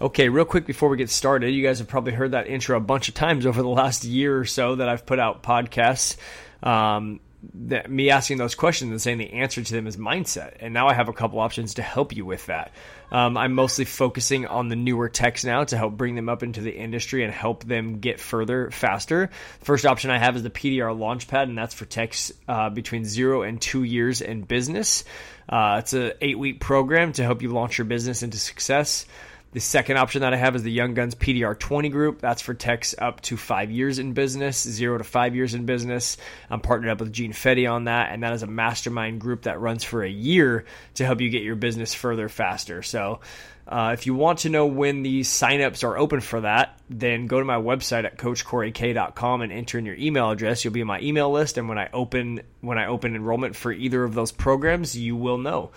Okay, real quick before we get started, you guys have probably heard that intro a bunch of times over the last year or so that I've put out podcasts. Um, that me asking those questions and saying the answer to them is mindset. And now I have a couple options to help you with that. Um, I'm mostly focusing on the newer techs now to help bring them up into the industry and help them get further faster. First option I have is the PDR Launchpad, and that's for techs uh, between zero and two years in business. Uh, it's an eight week program to help you launch your business into success. The second option that I have is the Young Guns PDR 20 group. That's for techs up to five years in business, zero to five years in business. I'm partnered up with Gene Fetty on that, and that is a mastermind group that runs for a year to help you get your business further faster. So, uh, if you want to know when the signups are open for that, then go to my website at coachcoryk.com and enter in your email address. You'll be in my email list, and when I open when I open enrollment for either of those programs, you will know.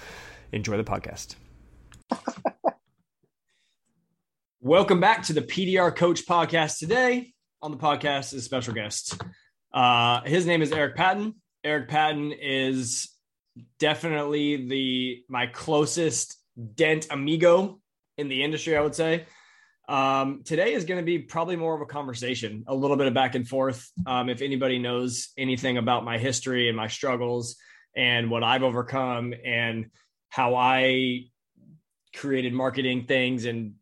Enjoy the podcast. Welcome back to the PDR Coach Podcast. Today on the podcast is a special guest. Uh, his name is Eric Patton. Eric Patton is definitely the my closest dent amigo in the industry. I would say. Um, today is going to be probably more of a conversation, a little bit of back and forth. Um, if anybody knows anything about my history and my struggles and what I've overcome and how I created marketing things and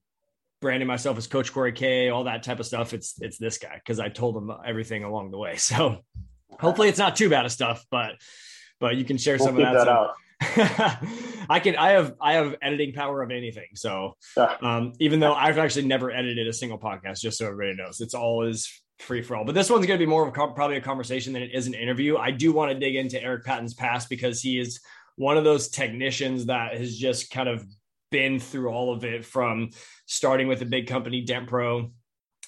branding myself as Coach Cory K, all that type of stuff. It's it's this guy because I told him everything along the way. So hopefully it's not too bad of stuff, but but you can share we'll some of that. that out. I can I have I have editing power of anything. So um, even though I've actually never edited a single podcast, just so everybody knows, it's always free for all. But this one's going to be more of a, probably a conversation than it is an interview. I do want to dig into Eric Patton's past because he is one of those technicians that has just kind of been through all of it from starting with a big company, Dent Pro,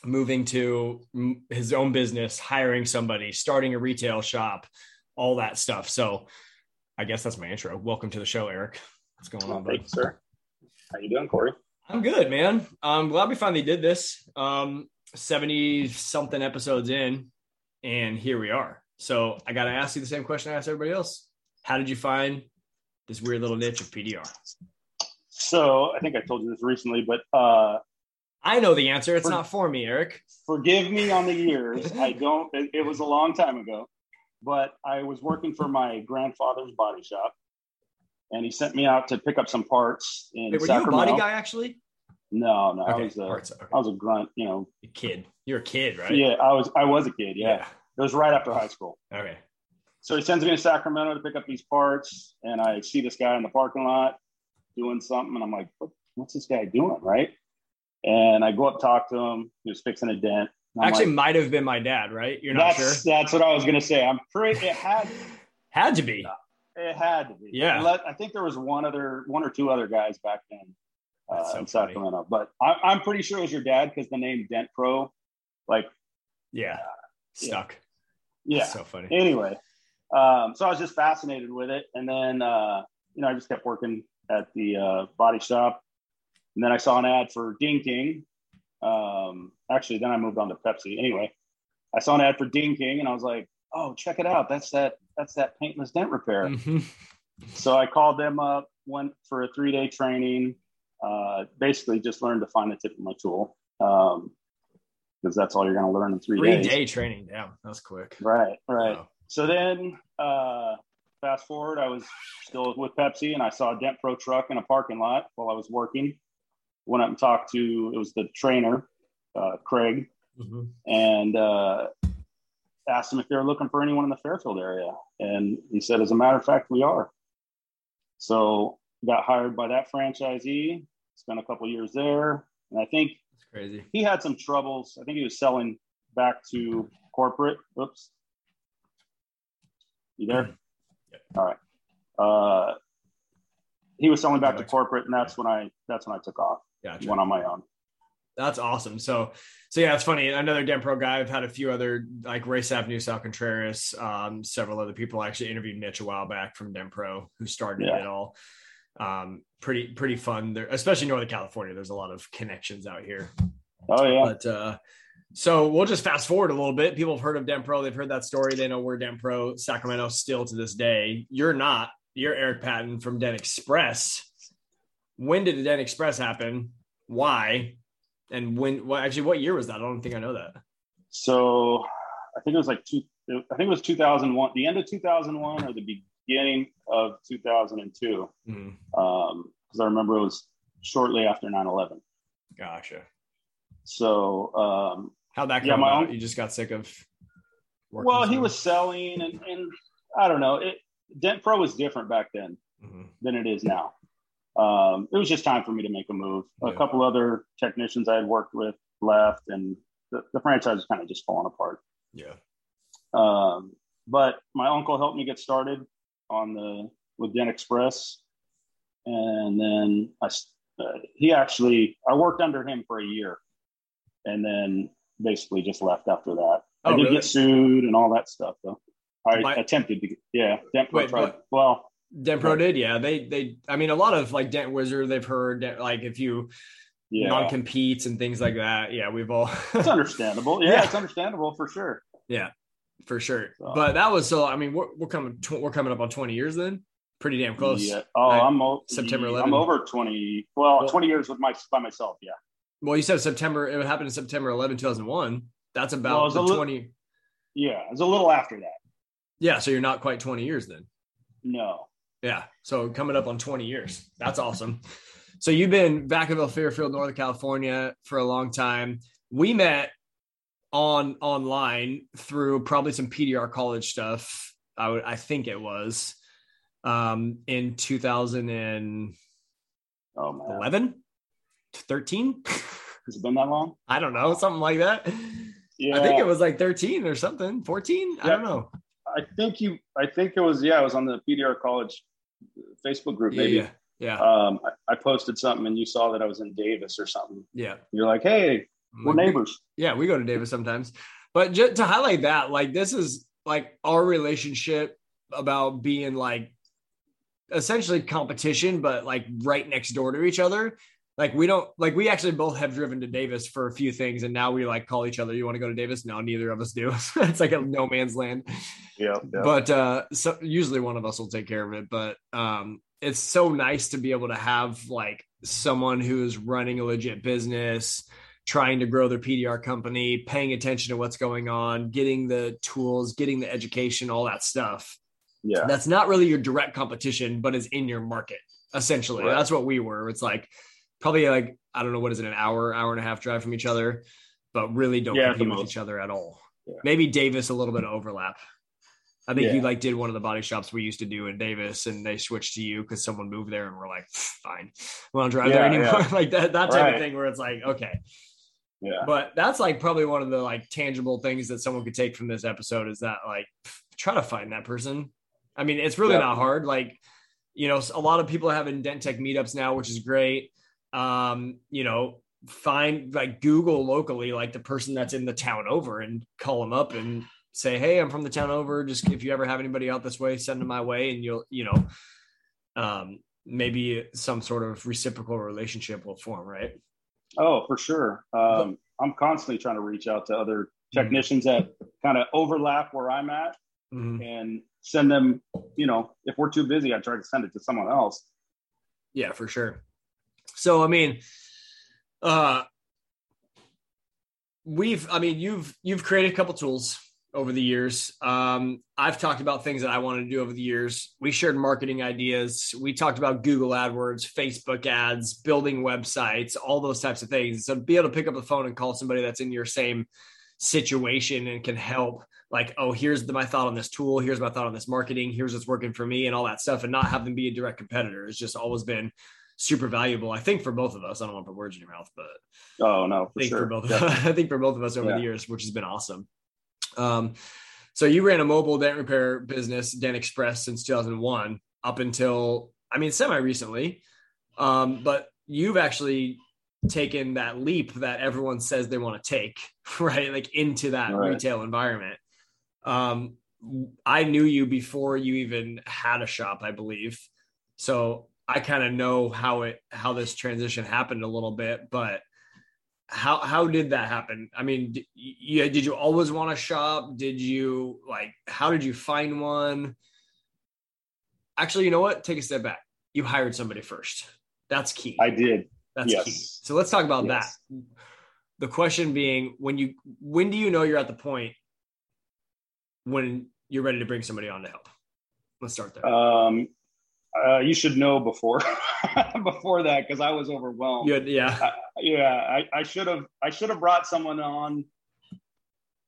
moving to his own business, hiring somebody, starting a retail shop, all that stuff. So I guess that's my intro. Welcome to the show, Eric. What's going on, buddy? Sir. How you doing, Cory? I'm good, man. I'm glad we finally did this. Um, 70 something episodes in, and here we are. So I got to ask you the same question I asked everybody else. How did you find this weird little niche of PDR? So I think I told you this recently, but uh, I know the answer. It's for, not for me, Eric. Forgive me on the years. I don't. It, it, was a long time ago, but I was working for my grandfather's body shop, and he sent me out to pick up some parts in Wait, were Sacramento. you a body guy actually? No, no. Okay, I was a, parts, okay. I was a grunt. You know, a kid. You're a kid, right? Yeah, I was. I was a kid. Yeah. yeah. It was right after high school. Okay. So he sends me to Sacramento to pick up these parts, and I see this guy in the parking lot doing something, and I'm like, what, what's this guy doing, right? And I go up, talk to him. He was fixing a dent. Actually, like, might have been my dad, right? You're not sure. That's what I was gonna say. I'm pretty. It had had to be. It had to be. Yeah. I think there was one other, one or two other guys back then uh, so in funny. Sacramento, but I, am pretty sure it was your dad because the name Dent Pro, like, yeah, uh, stuck. Yeah. That's so funny. Anyway, um, so I was just fascinated with it, and then uh, you know I just kept working at the uh, body shop. And then I saw an ad for Ding King. Um, actually, then I moved on to Pepsi. Anyway, I saw an ad for Ding King, and I was like, "Oh, check it out! That's that. That's that paintless dent repair." Mm-hmm. So I called them up, went for a three day training. Uh, basically, just learned to find the tip of my tool because um, that's all you're going to learn in three, three days. Three day training, yeah, that's quick. Right, right. Wow. So then uh, fast forward, I was still with Pepsi and I saw a Dent Pro truck in a parking lot while I was working. Went up and talked to it was the trainer, uh, Craig, mm-hmm. and uh, asked him if they were looking for anyone in the Fairfield area. And he said, as a matter of fact, we are. So got hired by that franchisee, spent a couple years there. And I think That's crazy. He had some troubles. I think he was selling back to corporate. Oops. You there? All right. Uh, he was selling back to corporate, and that's when I that's when I took off. Gotcha. Went on my own. That's awesome. So, so yeah, it's funny. Another Dent Pro guy. I've had a few other like Race Avenue, Sal Contreras, um, several other people. I actually interviewed Mitch a while back from Dent Pro who started yeah. it all. Um, pretty, pretty fun there, especially Northern California. There's a lot of connections out here. Oh yeah. But, uh, so we'll just fast forward a little bit. People have heard of Dent Pro. They've heard that story. They know we're Dent Pro Sacramento still to this day. You're not. You're Eric Patton from Dent Express. When did the Dent Express happen? Why? And when? Well, actually, what year was that? I don't think I know that. So, I think it was like two. I think it was 2001, the end of 2001 or the beginning of 2002. Because mm-hmm. um, I remember it was shortly after 9/11. Gotcha. So um, how'd that come yeah, my Own, you just got sick of. Well, he was selling, and, and I don't know. It, Dent Pro was different back then mm-hmm. than it is now. Um, it was just time for me to make a move. Yeah. A couple other technicians I had worked with left, and the, the franchise was kind of just falling apart. Yeah. Um, but my uncle helped me get started on the with Dent Express, and then I uh, he actually I worked under him for a year and then basically just left after that. Oh, I did really? get sued and all that stuff though. I attempted to, yeah. Dent Pro tried. Well, Dent Pro did, yeah. They, they. I mean, a lot of like Dent Wizard, they've heard like if you yeah. non competes and things like that. Yeah, we've all. it's understandable. Yeah, yeah, it's understandable for sure. Yeah, for sure. So. But that was so. I mean, we're, we're coming. We're coming up on twenty years then. Pretty damn close. Yeah. Oh, right? I'm o- September 11. I'm over twenty. Well, well, twenty years with my by myself. Yeah. Well, you said September. It happened in September 11, 2001. That's about well, the 20. yeah, it was a little after that. Yeah, so you're not quite 20 years then. No. Yeah, so coming up on 20 years. That's awesome. So you've been Vacaville Fairfield, Northern California for a long time. We met on online through probably some PDR college stuff. I would, I think it was um, in 2011. Oh, 13? Has it been that long? I don't know, something like that. Yeah. I think it was like 13 or something, 14. I don't know. I think you, I think it was, yeah, I was on the PDR college Facebook group, maybe. Yeah. Yeah. Um, I, I, posted something and you saw that I was in Davis or something. Yeah. You're like, hey, we're neighbors. Yeah, we go to Davis sometimes. But just to highlight that, like, this is like our relationship about being like essentially competition, but like right next door to each other like we don't like we actually both have driven to Davis for a few things, and now we like call each other. You want to go to Davis? No, neither of us do. it's like a no man's land. Yeah, yeah. But uh, so usually one of us will take care of it. But um, it's so nice to be able to have like someone who is running a legit business, trying to grow their PDR company, paying attention to what's going on, getting the tools, getting the education, all that stuff. Yeah, that's not really your direct competition, but is in your market essentially. Right. That's what we were. It's like probably like I don't know what is it an hour hour and a half drive from each other, but really don't yeah, compete with each other at all. Yeah. Maybe Davis a little bit of overlap. I think yeah. you like did one of the body shops we used to do in Davis, and they switched to you because someone moved there, and we're like, fine, we don't drive there anymore. like that that type right. of thing where it's like, okay. Yeah. But that's like probably one of the like tangible things that someone could take from this episode is that like try to find that person. I mean, it's really not hard. Like, you know, a lot of people are having dent tech meetups now, which is great um, you know, find like Google locally, like the person that's in the town over and call them up and say, Hey, I'm from the town over. Just if you ever have anybody out this way, send them my way. And you'll, you know, um, maybe some sort of reciprocal relationship will form. Right. Oh, for sure. Um, I'm constantly trying to reach out to other mm-hmm. technicians that kind of overlap where I'm at mm-hmm. and send them, you know, if we're too busy, I try to send it to someone else. Yeah, for sure. So I mean, uh, we've I mean you've you've created a couple tools over the years. Um, I've talked about things that I wanted to do over the years. We shared marketing ideas. We talked about Google AdWords, Facebook ads, building websites, all those types of things. So be able to pick up the phone and call somebody that's in your same situation and can help like oh here's the, my thought on this tool here's my thought on this marketing here's what's working for me and all that stuff and not have them be a direct competitor it's just always been super valuable. I think for both of us. I don't want to put words in your mouth, but oh no, for I think sure. for both of us, I think for both of us over yeah. the years, which has been awesome. Um, so you ran a mobile dent repair business, Dent Express, since 2001 up until I mean semi recently, um, but you've actually taken that leap that everyone says they want to take, right? Like into that right. retail environment. Um, I knew you before you even had a shop, I believe. So I kind of know how it how this transition happened a little bit, but how how did that happen? I mean, did you, did you always want a shop? Did you like how did you find one? Actually, you know what? Take a step back. You hired somebody first. That's key. I did. That's yes. key. So let's talk about yes. that. The question being when you when do you know you're at the point when you're ready to bring somebody on to help? Let's start there. Um, uh, you should know before before that because I was overwhelmed. Yeah, yeah, I, yeah. I should have I should have brought someone on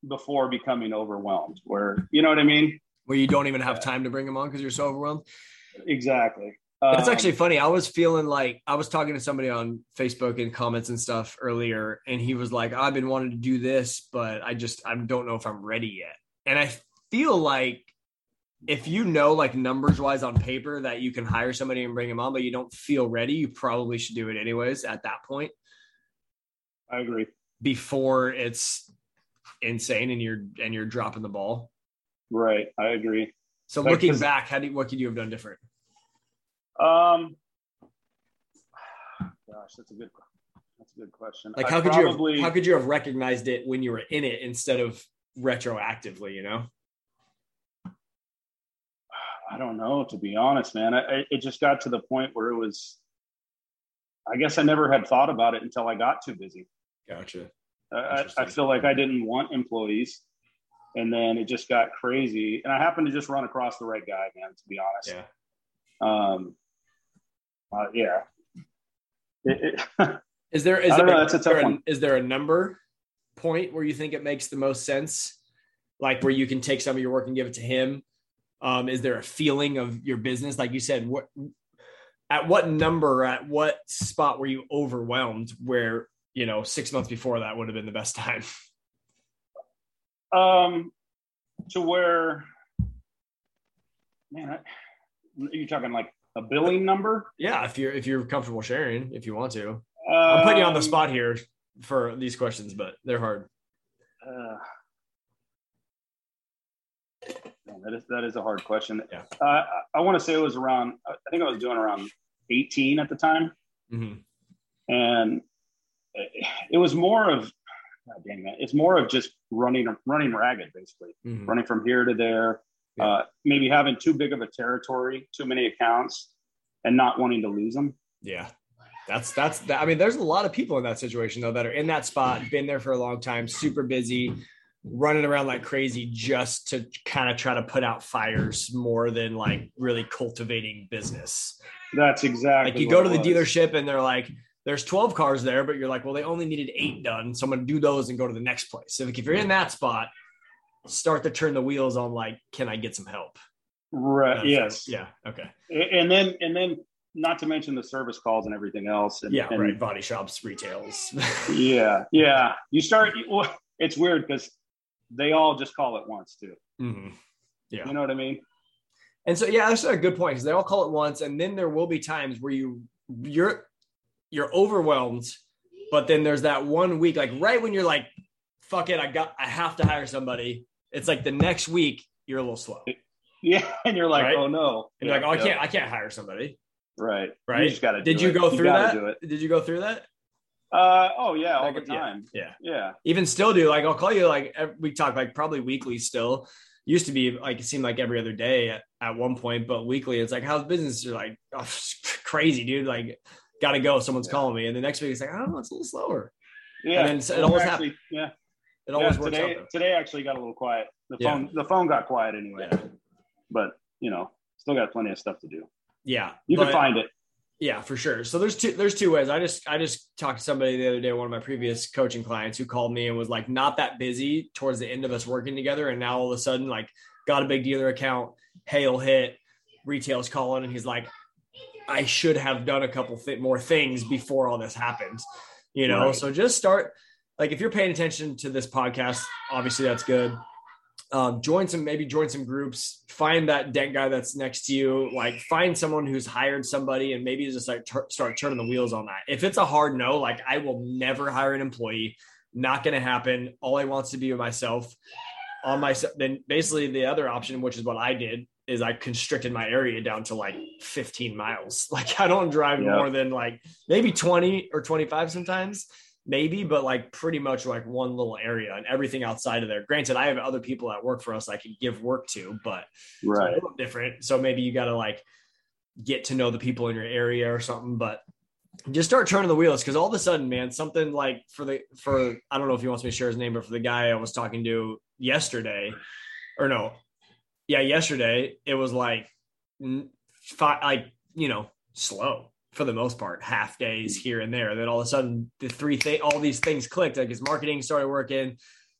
before becoming overwhelmed. Where you know what I mean? Where you don't even have time to bring them on because you're so overwhelmed. Exactly. It's um, actually funny. I was feeling like I was talking to somebody on Facebook and comments and stuff earlier, and he was like, "I've been wanting to do this, but I just I don't know if I'm ready yet." And I feel like if you know like numbers wise on paper that you can hire somebody and bring them on, but you don't feel ready, you probably should do it anyways at that point. I agree. Before it's insane and you're and you're dropping the ball. Right. I agree. So but looking back, how do you, what could you have done different? Um gosh, that's a good that's a good question. Like how I could probably, you have, how could you have recognized it when you were in it instead of retroactively, you know? I don't know, to be honest, man. I, it just got to the point where it was, I guess I never had thought about it until I got too busy. Gotcha. I, I feel like I didn't want employees. And then it just got crazy. And I happened to just run across the right guy, man, to be honest. Yeah. Um, uh, yeah. It, it, is there, is there, know, a, there a, is there a number point where you think it makes the most sense? Like where you can take some of your work and give it to him um, is there a feeling of your business? Like you said, what at what number, at what spot were you overwhelmed where, you know, six months before that would have been the best time? Um, to where, man, I, are you talking like a billing number? Yeah. If you're, if you're comfortable sharing, if you want to, um, I'm putting you on the um, spot here for these questions, but they're hard. Uh, that is that is a hard question. Yeah. Uh, I, I want to say it was around. I think I was doing around 18 at the time, mm-hmm. and it, it, was more of, God dang that, it's more of just running running ragged, basically, mm-hmm. running from here to there. Yeah. Uh, maybe having too big of a territory, too many accounts, and not wanting to lose them. Yeah. That's that's that. I mean, there's a lot of people in that situation though that are in that spot, been there for a long time, super busy, running around like crazy just to kind of try to put out fires more than like really cultivating business. That's exactly like you go to the dealership and they're like, there's 12 cars there, but you're like, well, they only needed eight done. So I'm going to do those and go to the next place. So if you're in that spot, start to turn the wheels on like, can I get some help? Right. yes. Yeah. Okay. And then, and then not to mention the service calls and everything else. And, yeah. And, right. Body shops, retails. yeah. Yeah. You start, well, it's weird because they all just call it once too. Mm-hmm. Yeah. You know what I mean? And so, yeah, that's a good point because they all call it once. And then there will be times where you, you're, you're overwhelmed, but then there's that one week, like right when you're like, fuck it, I got, I have to hire somebody. It's like the next week you're a little slow. Yeah. And you're like, right? oh no. And you're like, oh, I can't, I can't hire somebody. Right. Right. You just gotta Did you it. go through you that? Did you go through that? Uh oh yeah, all the time. Yeah, yeah, yeah. Even still do like I'll call you like we talk like probably weekly still. Used to be like it seemed like every other day at, at one point, but weekly it's like how's business? You're like oh, crazy, dude. Like got to go. Someone's yeah. calling me, and the next week it's like I don't know, it's a little slower. Yeah, and then it always happens. Yeah, it always yeah, works today, out. Today actually got a little quiet. The phone, the phone got quiet anyway. But you know, still got plenty of stuff to do. Yeah, you can find it. Yeah, for sure. So there's two there's two ways. I just I just talked to somebody the other day, one of my previous coaching clients who called me and was like not that busy towards the end of us working together. And now all of a sudden, like got a big dealer account, hail hit, retail's calling, and he's like, I should have done a couple th- more things before all this happened. You know, right. so just start like if you're paying attention to this podcast, obviously that's good. Um, join some maybe join some groups find that dent guy that's next to you like find someone who's hired somebody and maybe just like start turning the wheels on that. If it's a hard no like i will never hire an employee. Not going to happen. All i want to be with myself. On myself then basically the other option which is what i did is i constricted my area down to like 15 miles. Like i don't drive Yeah. more than like maybe 20 or 25 sometimes maybe, but like pretty much like one little area and everything outside of there. Granted, I have other people that work for us I can give work to, but it's a Right. little different. So maybe you got to like get to know the people in your area or something, but just start turning the wheels because all of a sudden, man, something like for the for I don't know if he wants me to share his name, but for the guy I was talking to yesterday, or no, yeah, yesterday it was like n- fi- like you know slow for the most part, half days here and there. Then all of a sudden, the three thing, all these things clicked. Like his marketing started working, a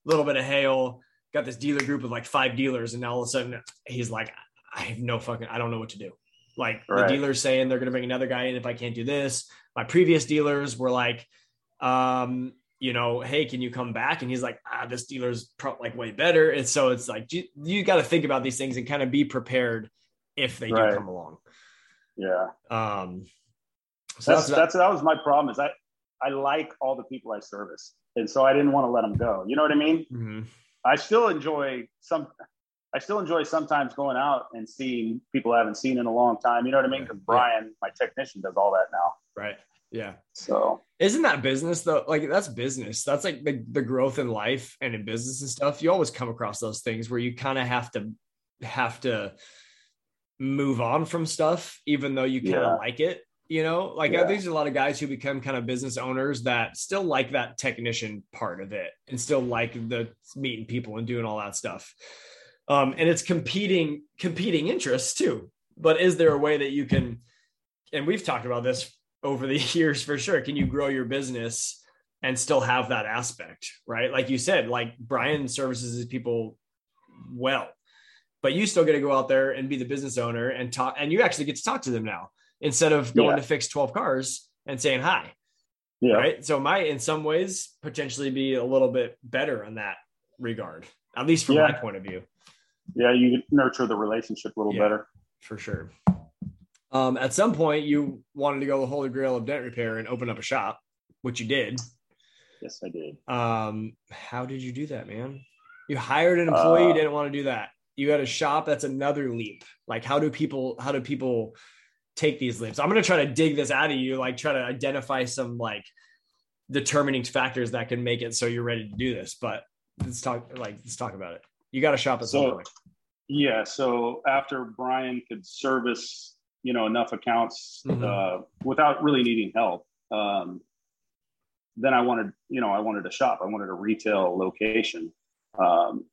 little bit of hail, got this dealer group of like five dealers, and now all of a sudden he's like, I have no fucking, I don't know what to do. Like Right. the dealers saying they're going to bring another guy in if I can't do this. My previous dealers were like, um, you know, hey, can you come back? And he's like, ah, this dealer's pro- like way better. And so it's like you, you got to think about these things and kind of be prepared if they Right. do come along. Yeah. Um, so That's, that's, that was my problem is I, I like all the people I service. And so I didn't want to let them go. You know what I mean? Mhm. I still enjoy some, I still enjoy sometimes going out and seeing people I haven't seen in a long time. You know what I mean? Because Yeah. Brian, my technician, does all that now. right. Yeah. So Isn't that business though? Like that's business. That's like the, the growth in life and in business and stuff. You always come across those things where you kind of have to have to move on from stuff, even though you kind of Yeah. like it. You know, like Yeah. there's a lot of guys who become kind of business owners that still like that technician part of it and still like the meeting people and doing all that stuff. Um, and it's competing competing interests too. But is there a way that you can? And we've talked about this over the years for sure. Can you grow your business and still have that aspect, right? Like you said, like Brian services his people well, but you still get to go out there and be the business owner and talk, and you actually get to talk to them now instead of going Yeah. to fix 12 cars and saying hi, yeah, right? So my, in some ways, potentially be a little bit better in that regard, at least from my point of view. yeah, you nurture the relationship a little Yeah. better. for sure. Um, at some point, you wanted to go the holy grail of dent repair and open up a shop, which you did. Yes, I did. Um, how did you do that, man? You hired an employee, you Uh, didn't want to do that. You had a shop, that's another leap. Like, how do people, how do people take these leaps? I'm gonna try to dig this out of you, like try to identify some like determining factors that can make it so you're ready to do this. But let's talk like let's talk about it. You got to shop at some So- point. Yeah. So after Brian could service, you know, enough accounts Mhm. uh, without really needing help, um, then I wanted, you know, I wanted a shop. I wanted a retail location. Um,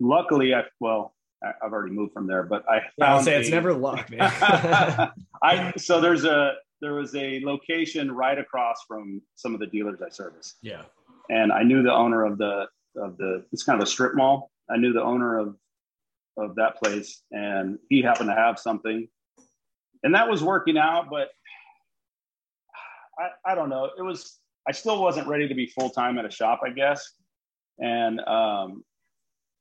luckily, I well, I've already moved from there, but I Yeah, I'll say it's never luck, man. I so there's a there was a location right across from some of the dealers I service yeah. and I knew the owner of the of the it's kind of a strip mall. I knew the owner of of that place, and he happened to have something, and that was working out. But I I don't know. It was I still wasn't ready to be full time at a shop, I guess, and um,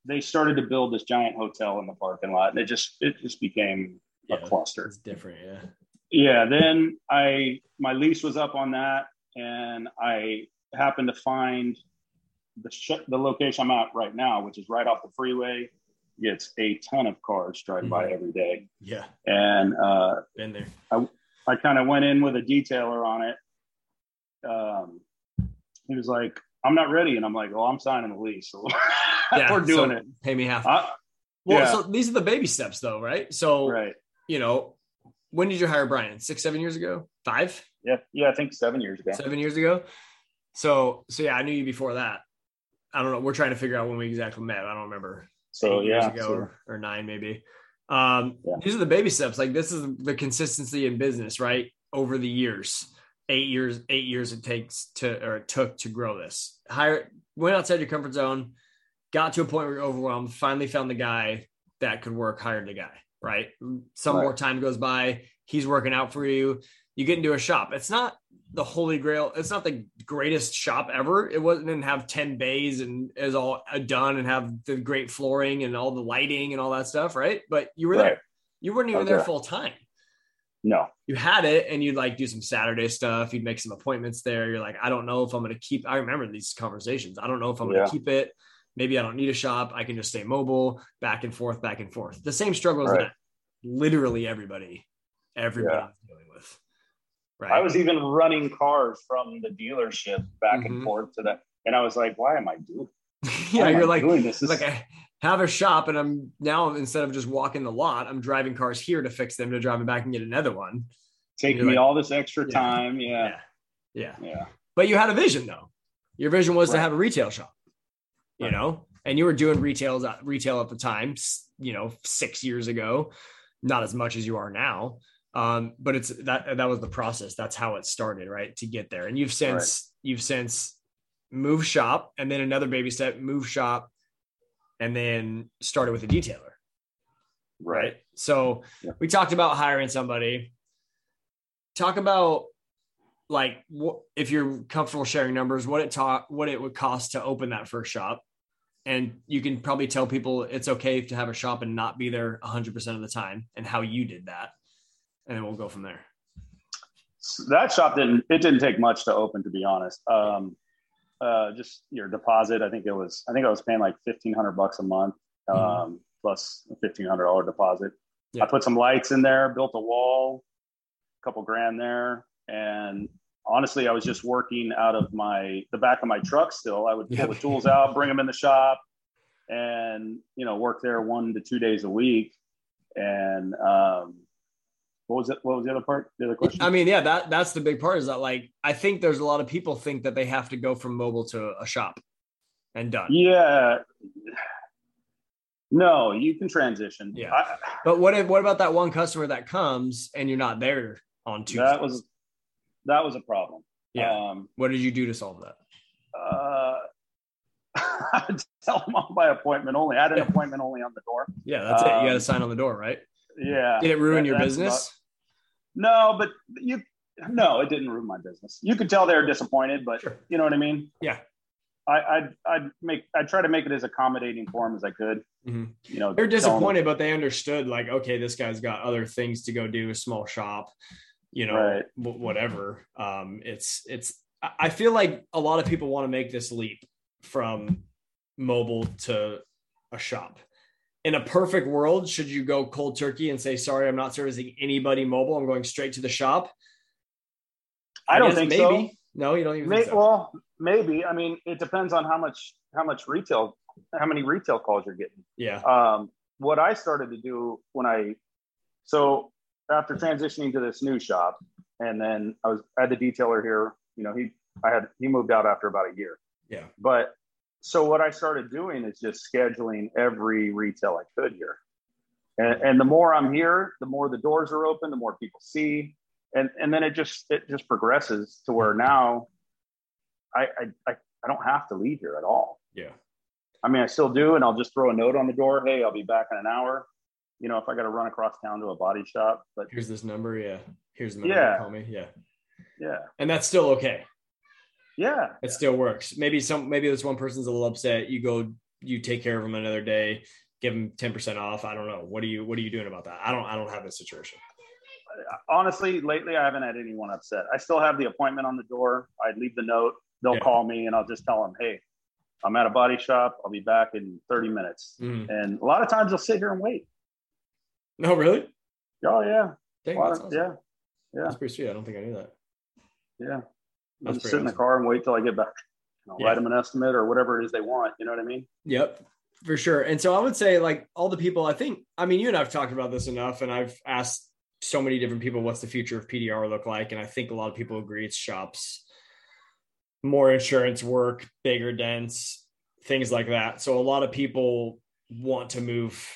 they started to build this giant hotel in the parking lot, and it just it just became Yeah. a cluster It's different, yeah. yeah then i my lease was up on that and i happened to find the sh- the location i'm at right now which is right off the freeway gets a ton of cars drive by every day Yeah. and uh, Been there. i kind of went in with a detailer on it um, he was like i'm not ready and i'm like well i'm signing the lease so Yeah. we're doing so it Pay me half. I- well, yeah. so these are the baby steps though, right? So right you know, when did you hire Brian? Six, seven years ago? Five, yeah yeah i think seven years ago seven years ago. So so yeah, I knew you before that. I don't know. We're trying to figure out when we exactly met. I don't remember. so eight years yeah ago so- or, or nine maybe. Um, Yeah. these are the baby steps. Like this is the consistency in business, right? Over the years, eight years, eight years it takes to or it took to grow this. Hire went outside your comfort zone, got to a point where you're overwhelmed, finally found the guy that could work, hired the guy, right? Some Right. more time goes by, he's working out for you. you get into a shop. It's not the holy grail. It's not the greatest shop ever. It wasn't didn't have 10 bays and is all done and have the great flooring and all the lighting and all that stuff, right? But you were Right. there. You weren't even Okay. there full time. No. You had it and you'd like do some Saturday stuff. You'd make some appointments there. You're like, I don't know if I'm going to keep. I remember these conversations. I don't know if I'm going to keep it. Maybe I don't need a shop. I can just stay mobile, back and forth, back and forth. The same struggles Right. that literally everybody, everybody Yeah. is dealing with. Right. I was even running cars from the dealership back Mhm. and forth to that. And I was like, why am I doing yeah, you're I like, doing this? This- like I have a shop and I'm now instead of just walking the lot, I'm driving cars here to fix them to drive them back and get another one. taking me like- all this extra Yeah. time. Yeah. Yeah. Yeah. But you had a vision though. Your vision was to have a retail shop, you Right. know, and you were doing retails at retail at the time, you know, six years ago, not as much as you are now. Um, but it's that, that was the process. That's how it started, right. To get there. And you've since, you've since moved shop and then another baby step, move shop, and then started with a detailer. right? So Yeah. we talked about hiring somebody. Talk about like what if you're comfortable sharing numbers, what it taught, what it would cost to open that first shop. And you can probably tell people it's okay to have a shop and not be there 100% of the time and how you did that. And then we'll go from there. That shop didn't, it didn't take much to open, to be honest. Um, uh, just your deposit. I think it was, I think I was paying like 1500 bucks a month, um, Mhm. plus a $1,500 deposit. Yeah. I put some lights in there, built a wall, a couple grand there. And honestly, I was just working out of my, the back of my truck still. I would pull Yeah. the tools out, bring them in the shop and, you know, work there one to two days a week. And, um, what was it? What was the other part? The other question? I mean, yeah, that that's the big part is that like I think there's a lot of people think that they have to go from mobile to a shop and done. Yeah. No, you can transition. Yeah. I, But what if, what about that one customer that comes and you're not there on Tuesday? that was that was a problem. yeah. Um, what did you do to solve that? uh, I would tell them on by appointment only. I had an appointment only on the door. Yeah, that's it. You got to Um, sign on the door, right? Yeah. Did it ruin that- your business? No, but you. No, it didn't ruin my business. You could tell they were disappointed, but Sure. you know what I mean. Yeah. I, I'd, I'd make. I try to make it as accommodating for them as I could. Mhm. You know, They're disappointed, but they understood like, okay, this guy's got other things to go do, a small shop, you know, Right. wh- whatever. Um, it's it's. I I feel like a lot of people want to make this leap from mobile to a shop. In a perfect world, should you go cold turkey and say, "Sorry, I'm not servicing anybody mobile. I'm going straight to the shop"? I don't guess think maybe. so. No, you don't even. May, so. Well, maybe. I mean, it depends on how much how much retail how many retail calls you're getting. yeah. Um, what I started to do when I so after transitioning to this new shop, and then I was I had the detailer here. You know, he I had he moved out after about a year. Yeah. But so what I started doing is just scheduling every retail I could here. And, and the more I'm here, the more the doors are open, the more people see. And, and then it just it just progresses to where now I, I, I, I don't have to leave here at all. Yeah. I mean, I still do, and I'll just throw a note on the door. Hey, I'll be back in an hour. You know, if I got to run across town to a body shop, but Here's this number. Yeah. Here's the number. Yeah. Call me. Yeah. yeah, And that's still okay. yeah, It still works. Maybe some. Maybe this one person's a little upset. You go. You take care of them another day. Give them ten percent off. I don't know. What are you What are you doing about that? I don't. I don't have this situation. honestly, lately I haven't had anyone upset. I still have the appointment on the door. I leave the note. They'll Yeah. call me, and I'll just tell them, "Hey, I'm at a body shop. I'll be back in 30 minutes." Mhm. And a lot of times they'll sit here and wait. No, really. Oh yeah, Dang, awesome. yeah, yeah, That's pretty sweet. I don't think I knew that. yeah. I'll That's just sit in the car and wait till I get back. I'll Yeah. write them an estimate or whatever it is they want. You know what I mean? Yep, for sure. And so I would say, like all the people, I think. I mean, you and I've talked about this enough, and I've asked so many different people, "What's the future of PDR look like?" And I think a lot of people agree it's shops, more insurance work, bigger dents, things like that. So a lot of people want to move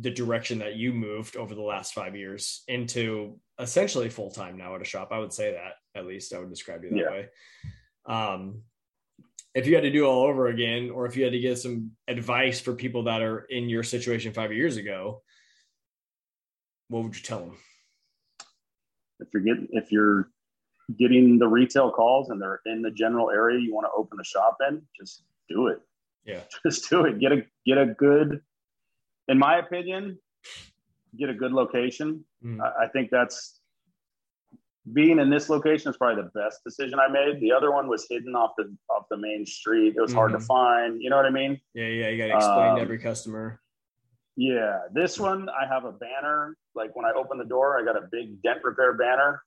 the direction that you moved over the last five years into essentially full time now at a shop. I would say that at least I would describe you that Yeah. way. Um, if you had to do all over again, or if you had to get some advice for people that are in your situation five years ago, what would you tell them? if you're getting if you're getting the retail calls and they're in the general area you want to open the shop in, just do it. Yeah. Just do it. Get a get a good in my opinion, get a good location. Mm. I, I think that's being in this location is probably the best decision I made. The other one was hidden off the off the main street. It was mm-hmm. hard to mm-hmm. find. You know what I mean? Yeah, yeah. You got to explain um, to every customer. Yeah, this one I have a banner. Like when I open the door, I got a big dent repair banner,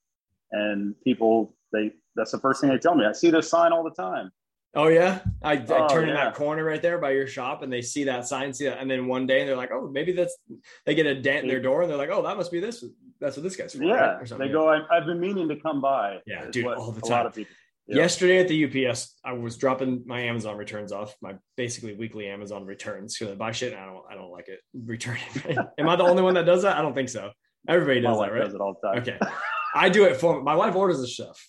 and people they that's the first thing they tell me. I see this sign all the time. Oh yeah, I, I oh, turn yeah. in that corner right there by your shop, and they see that sign, see that, and then one day they're like, "Oh, maybe that's." They get a dent in their mm. door, and they're like, "Oh, that must be this. That's what this guy's for." Yeah, right? they go. I, have been meaning to come by. Yeah, dude, all the time. A lot of people. Yeah. Yesterday at the UPS, I was dropping my Amazon returns off, my basically weekly Amazon returns because I buy shit and I don't, I don't like it returning. Am I the only one that does that? I don't think so. Everybody does that, right? Does it all the time. Okay, I do it for my wife orders the stuff.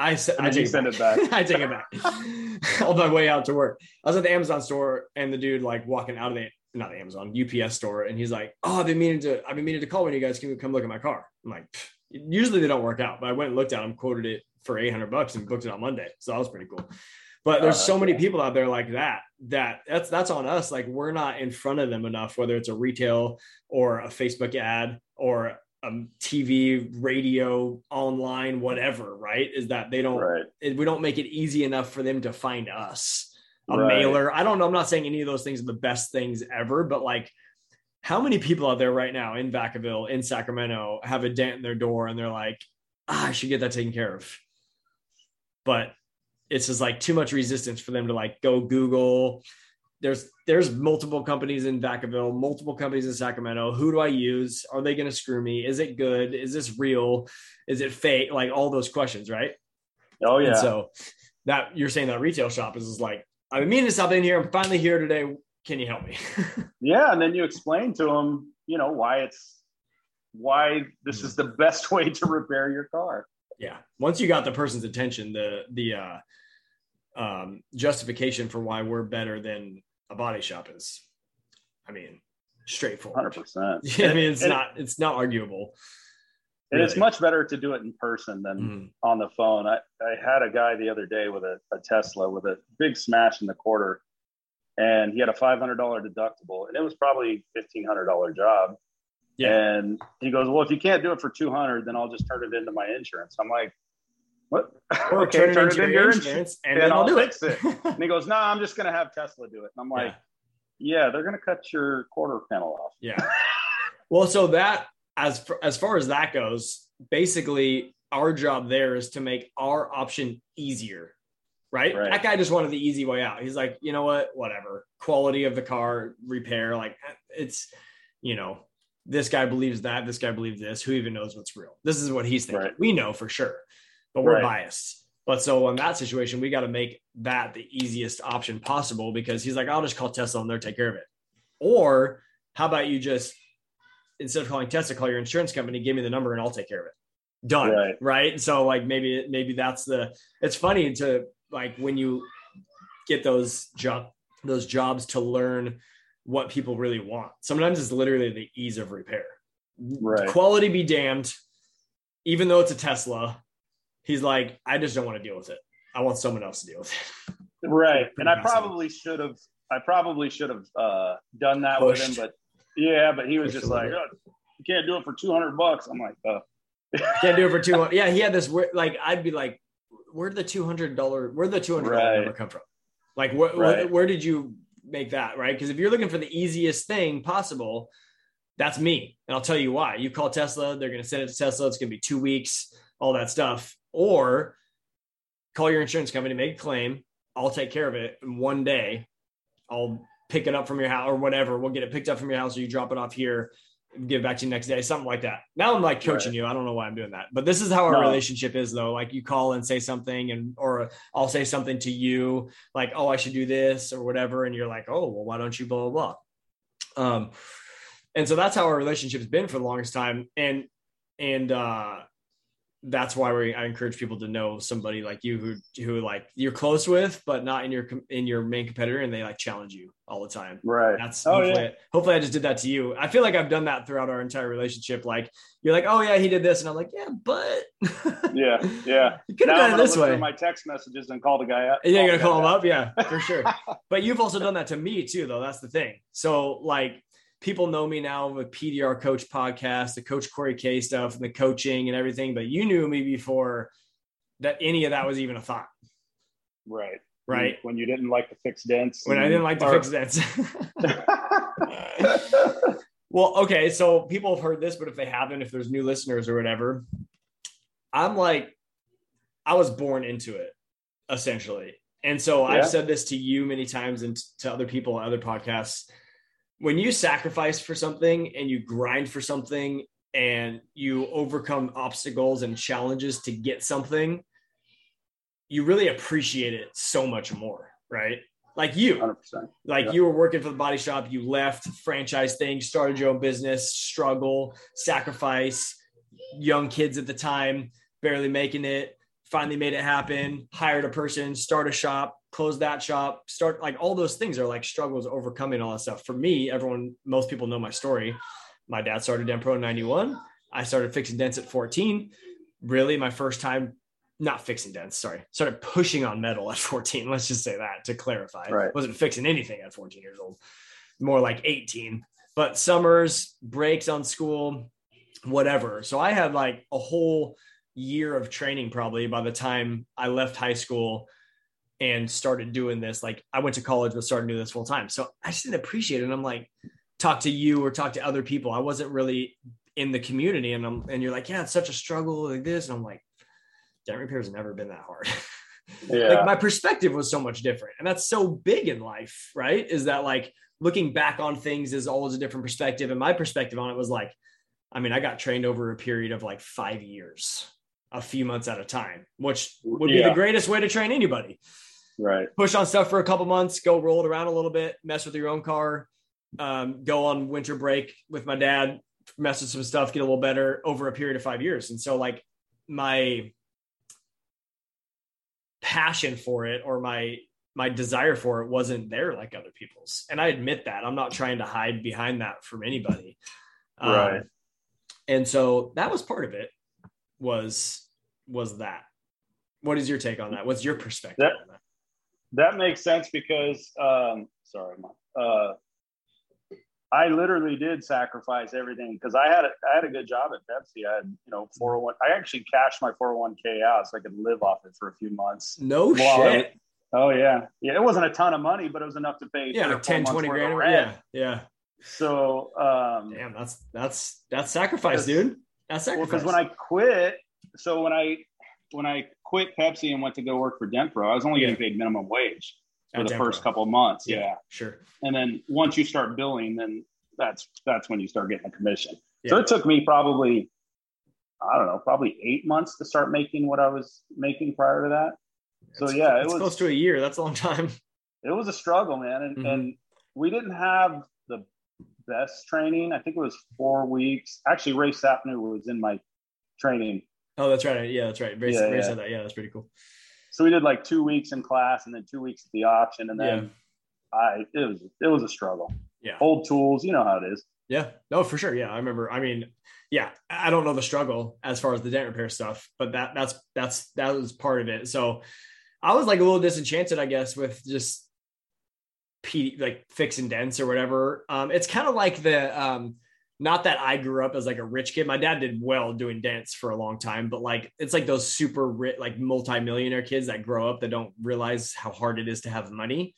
I, I take send it back. I take it back on my way out to work. I was at the Amazon store and the dude like walking out of the not the Amazon UPS store and he's like, "Oh, I've been meaning to I've been meaning to call when you guys can come look at my car." I'm like, usually they don't work out, but I went and looked at them, quoted it for 800 bucks and booked it on Monday. So that was pretty cool. But there's uh, so many people out there like that that that's that's on us. Like we're not in front of them enough, whether it's a retail or a Facebook ad or um, TV, radio, online, whatever, right? Is that they don't, right. we don't make it easy enough for them to find us. A right. mailer. I don't know. I'm not saying any of those things are the best things ever, but like, how many people out there right now in Vacaville, in Sacramento, have a dent in their door and they're like, ah, I should get that taken care of. But it's just like too much resistance for them to like go Google, there's there's multiple companies in Vacaville, multiple companies in Sacramento. Who do I use? Are they going to screw me? Is it good? Is this real? Is it fake? Like all those questions, right? Oh yeah. And so that you're saying that retail shop is, is like I've been meaning to stop in here. I'm finally here today. Can you help me? yeah, and then you explain to them, you know, why it's why this is the best way to repair your car. Yeah. Once you got the person's attention, the the uh um justification for why we're better than a body shop is. I mean, straightforward. 100%. Yeah, I mean, it's and, not it's not arguable. And really. it's much better to do it in person than mm. on the phone. I, I had a guy the other day with a, a Tesla with a big smash in the quarter, and he had a $500 deductible, and it was probably $1,500 job. Yeah. And he goes, well, if you can't do it for 200, then I'll just turn it into my insurance. I'm like, what? Or okay, turn, turn it into, your insurance, and, and, then I'll, I'll do fix it. it. and he goes, no, nah, I'm just going to have Tesla do it. And I'm like, yeah, yeah they're going to cut your quarter panel off. Yeah. well, so that as as far as that goes, basically our job there is to make our option easier. Right? right? That guy just wanted the easy way out. He's like, you know what? Whatever. Quality of the car, repair, like it's, you know, this guy believes that, this guy believes this. Who even knows what's real? This is what he's thinking. Right. We know for sure but we're right. biased. But so in that situation, we got to make that the easiest option possible because he's like, I'll just call Tesla and they'll take care of it. Or how about you just instead of calling Tesla, call your insurance company, give me the number and I'll take care of it. Done. Right. right? So like maybe maybe that's the it's funny to like when you get those job those jobs to learn what people really want. Sometimes it's literally the ease of repair. Right. Quality be damned. Even though it's a Tesla, he's like, I just don't want to deal with it. I want someone else to deal with it. Right. and I probably should have, I probably should have uh, done that Pushed. with him, but yeah, but he was Pushed just like, oh, you can't do it for 200 bucks. I'm like, uh, can't do it for 200. Yeah. He had this, like, I'd be like, where'd the $200, where'd the $200 right. number come from? Like, wh- right. where, where did you make that? Right. Cause if you're looking for the easiest thing possible, that's me. And I'll tell you why. You call Tesla, they're going to send it to Tesla. It's going to be two weeks, all that stuff or call your insurance company, make a claim. I'll take care of it in one day. I'll pick it up from your house or whatever. We'll get it picked up from your house or you drop it off here, give it back to you next day, something like that. Now I'm like coaching right. you. I don't know why I'm doing that, but this is how our no. relationship is though. Like you call and say something and, or I'll say something to you like, Oh, I should do this or whatever. And you're like, Oh, well, why don't you blah, blah, blah. Um, and so that's how our relationship has been for the longest time. And, and, uh, that's why we, I encourage people to know somebody like you who who like you're close with, but not in your in your main competitor, and they like challenge you all the time. Right. That's Oh, hopefully, yeah. hopefully I just did that to you. I feel like I've done that throughout our entire relationship. Like you're like, oh yeah, he did this, and I'm like, yeah, but Yeah. Yeah. you could have done it this way. my text messages and call the guy up. Yeah, you're gonna call him guy up, yeah, for sure. but you've also done that to me too, though. That's the thing. So like people know me now with PDR Coach Podcast, the Coach Cory K stuff, and the coaching and everything. But you knew me before that any of that was even a thought, Right. right? When you didn't like the fixed dents. When I didn't like to or- fix that. well, okay, so people have heard this, but if they haven't, if there's new listeners or whatever, I'm like, I was born into it, essentially. And so Yeah. I've said this to you many times and to other people on other podcasts. When you sacrifice for something and you grind for something and you overcome obstacles and challenges to get something, you really appreciate it so much more, right? Like you, 100%. like Yeah. you were working for the body shop, you left franchise thing, started your own business, struggle, sacrifice, young kids at the time, barely making it, finally made it happen, hired a person, start a shop, close that shop, start like all those things are like struggles overcoming all that stuff. For me, everyone, most people know my story. My dad started Denpro in 91. I started fixing dents at 14. Really, my first time not fixing dents, sorry, started pushing on metal at 14. Let's just say that to clarify. Right. Wasn't fixing anything at 14 years old, more like 18. But summers, breaks on school, whatever. So I had like a whole year of training probably by the time I left high school and started doing this. Like I went to college, but started doing this full time. So I just didn't appreciate it. And I'm like, talk to you or talk to other people. I wasn't really in the community. And I'm, and you're like, yeah, it's such a struggle like this. And I'm like, dent repair has never been that hard. Yeah. like my perspective was so much different. And that's so big in life, right? Is that like looking back on things is always a different perspective. And my perspective on it was like, I mean, I got trained over a period of like five years, a few months at a time, which would be Yeah. the greatest way to train anybody. Right. Push on stuff for a couple months, go roll it around a little bit, mess with your own car, um, go on winter break with my dad, mess with some stuff, get a little better over a period of five years. And so, like, my passion for it or my my desire for it wasn't there like other people's and i admit that i'm not trying to hide behind that from anybody Um, Right. and so that was part of it was was that what is your take on that what's your perspective on That- that makes sense because, um, sorry. Uh, I literally did sacrifice everything because I had a, I had a good job at Pepsi. I had, you know, 401. I actually cashed my 401k out so I could live off it for a few months. no shit Oh yeah, yeah. It wasn't a ton of money, but it was enough to pay. yeah like four 10 months 20 worth of grand yeah yeah So, um, damn that's that's that's sacrifice dude that's well, sacrifice because when I quit, so when I when I quit Pepsi and went to go work for Denpro, I was only getting paid minimum wage for At the Denpro. first couple of months. yeah. sure. And then once you start billing then that's that's when you start getting a commission. So it took me probably i don't know probably eight months to start making what i was making prior to that. So It's- yeah it it's was close to a year. That's a long time. It was a struggle man. And, Mhm. and we didn't have the best training. I think it was four weeks. Actually ray sapner was in my training oh that's right yeah that's right Ray, Yeah, Ray yeah. said that yeah that's pretty cool so we did like two weeks in class and then two weeks at the auction and then i it was it was a struggle yeah old tools you know how it is Yeah, no, for sure. Yeah, I remember. I mean, yeah, I don't know the struggle as far as the dent repair stuff, but that that's that's that was part of it. So I was like a little disenchanted, I guess, with just P like fixing dents or whatever. Um, it's kind of like the um, not that I grew up as like a rich kid. My dad did well doing dents for a long time, but like it's like those super rich, like multimillionaire kids that grow up that don't realize how hard it is to have money.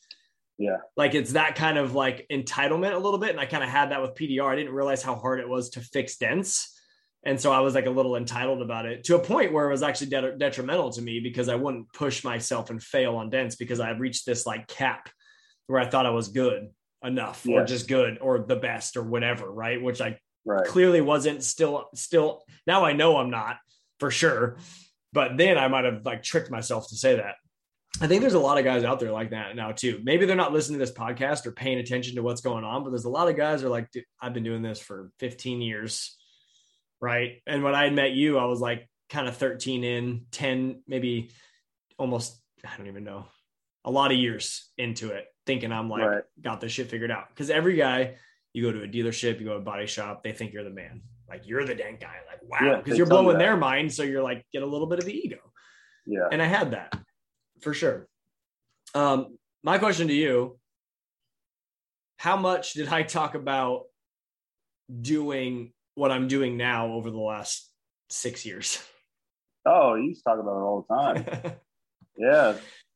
Yeah. Like it's that kind of like entitlement a little bit and i kind of had that with pdr i didn't realize how hard it was to fix dents and so i was like a little entitled about it to a point where it was actually de- detrimental to me because i wouldn't push myself and fail on dents because i reached this like cap where i thought i was good enough or just good or the best or whatever right? Which i right. clearly wasn't still still now i know i'm not for sure. But then i might have like tricked myself to say that. I think there's a lot of guys out there like that now too. Maybe they're not listening to this podcast or paying attention to what's going on but there's a lot of guys are like "Dude, i've been doing this for 15 years right? And when i had met you i was like kind of 13 in, 10, maybe almost, I don't even know, a lot of years into it, thinking I'm like, Right. got this shit figured out. Cause every guy, you go to a dealership, you go to a body shop, they think you're the man. Like you're the dang guy. Like, wow. Yeah, Because you're blowing their mind. So you're like, get a little bit of the ego. Yeah. And I had that for sure. Um, my question to you How much did I talk about doing what I'm doing now over the last six years? Oh, you used to talk about it all the time. yeah.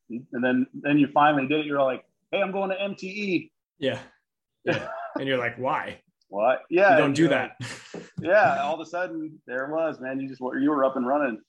And then then you finally did it. You're like, hey, I'm going to MTE. yeah. Yeah. And you're like, why? What? Yeah. You don't do that. like- yeah. All of a sudden, there it was, man. You just were you were up and running.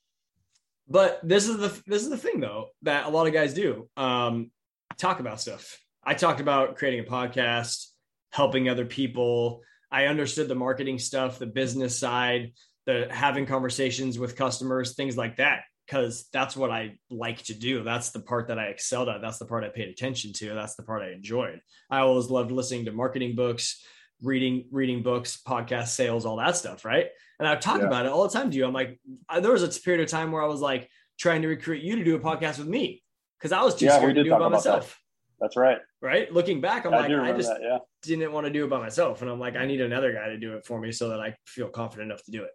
But this is the this is the thing though that a lot of guys do. Um, talk about stuff. I talked about creating a podcast, helping other people. I understood the marketing stuff, the business side, the having conversations with customers, things like that, because that's what I like to do. That's the part that I excelled at. That's the part I paid attention to. That's the part I enjoyed. I always loved listening to marketing books, reading reading books, podcast sales, all that stuff, right? And I talk Yeah. about it all the time to you. I'm like, I, there was a period of time where I was like trying to recruit you to do a podcast with me because I was too Yeah, scared to do it by about that. myself. That's right. Right. Looking back, I'm I like, I just that. Yeah. didn't want to do it by myself. And I'm like, I need another guy to do it for me so that I feel confident enough to do it.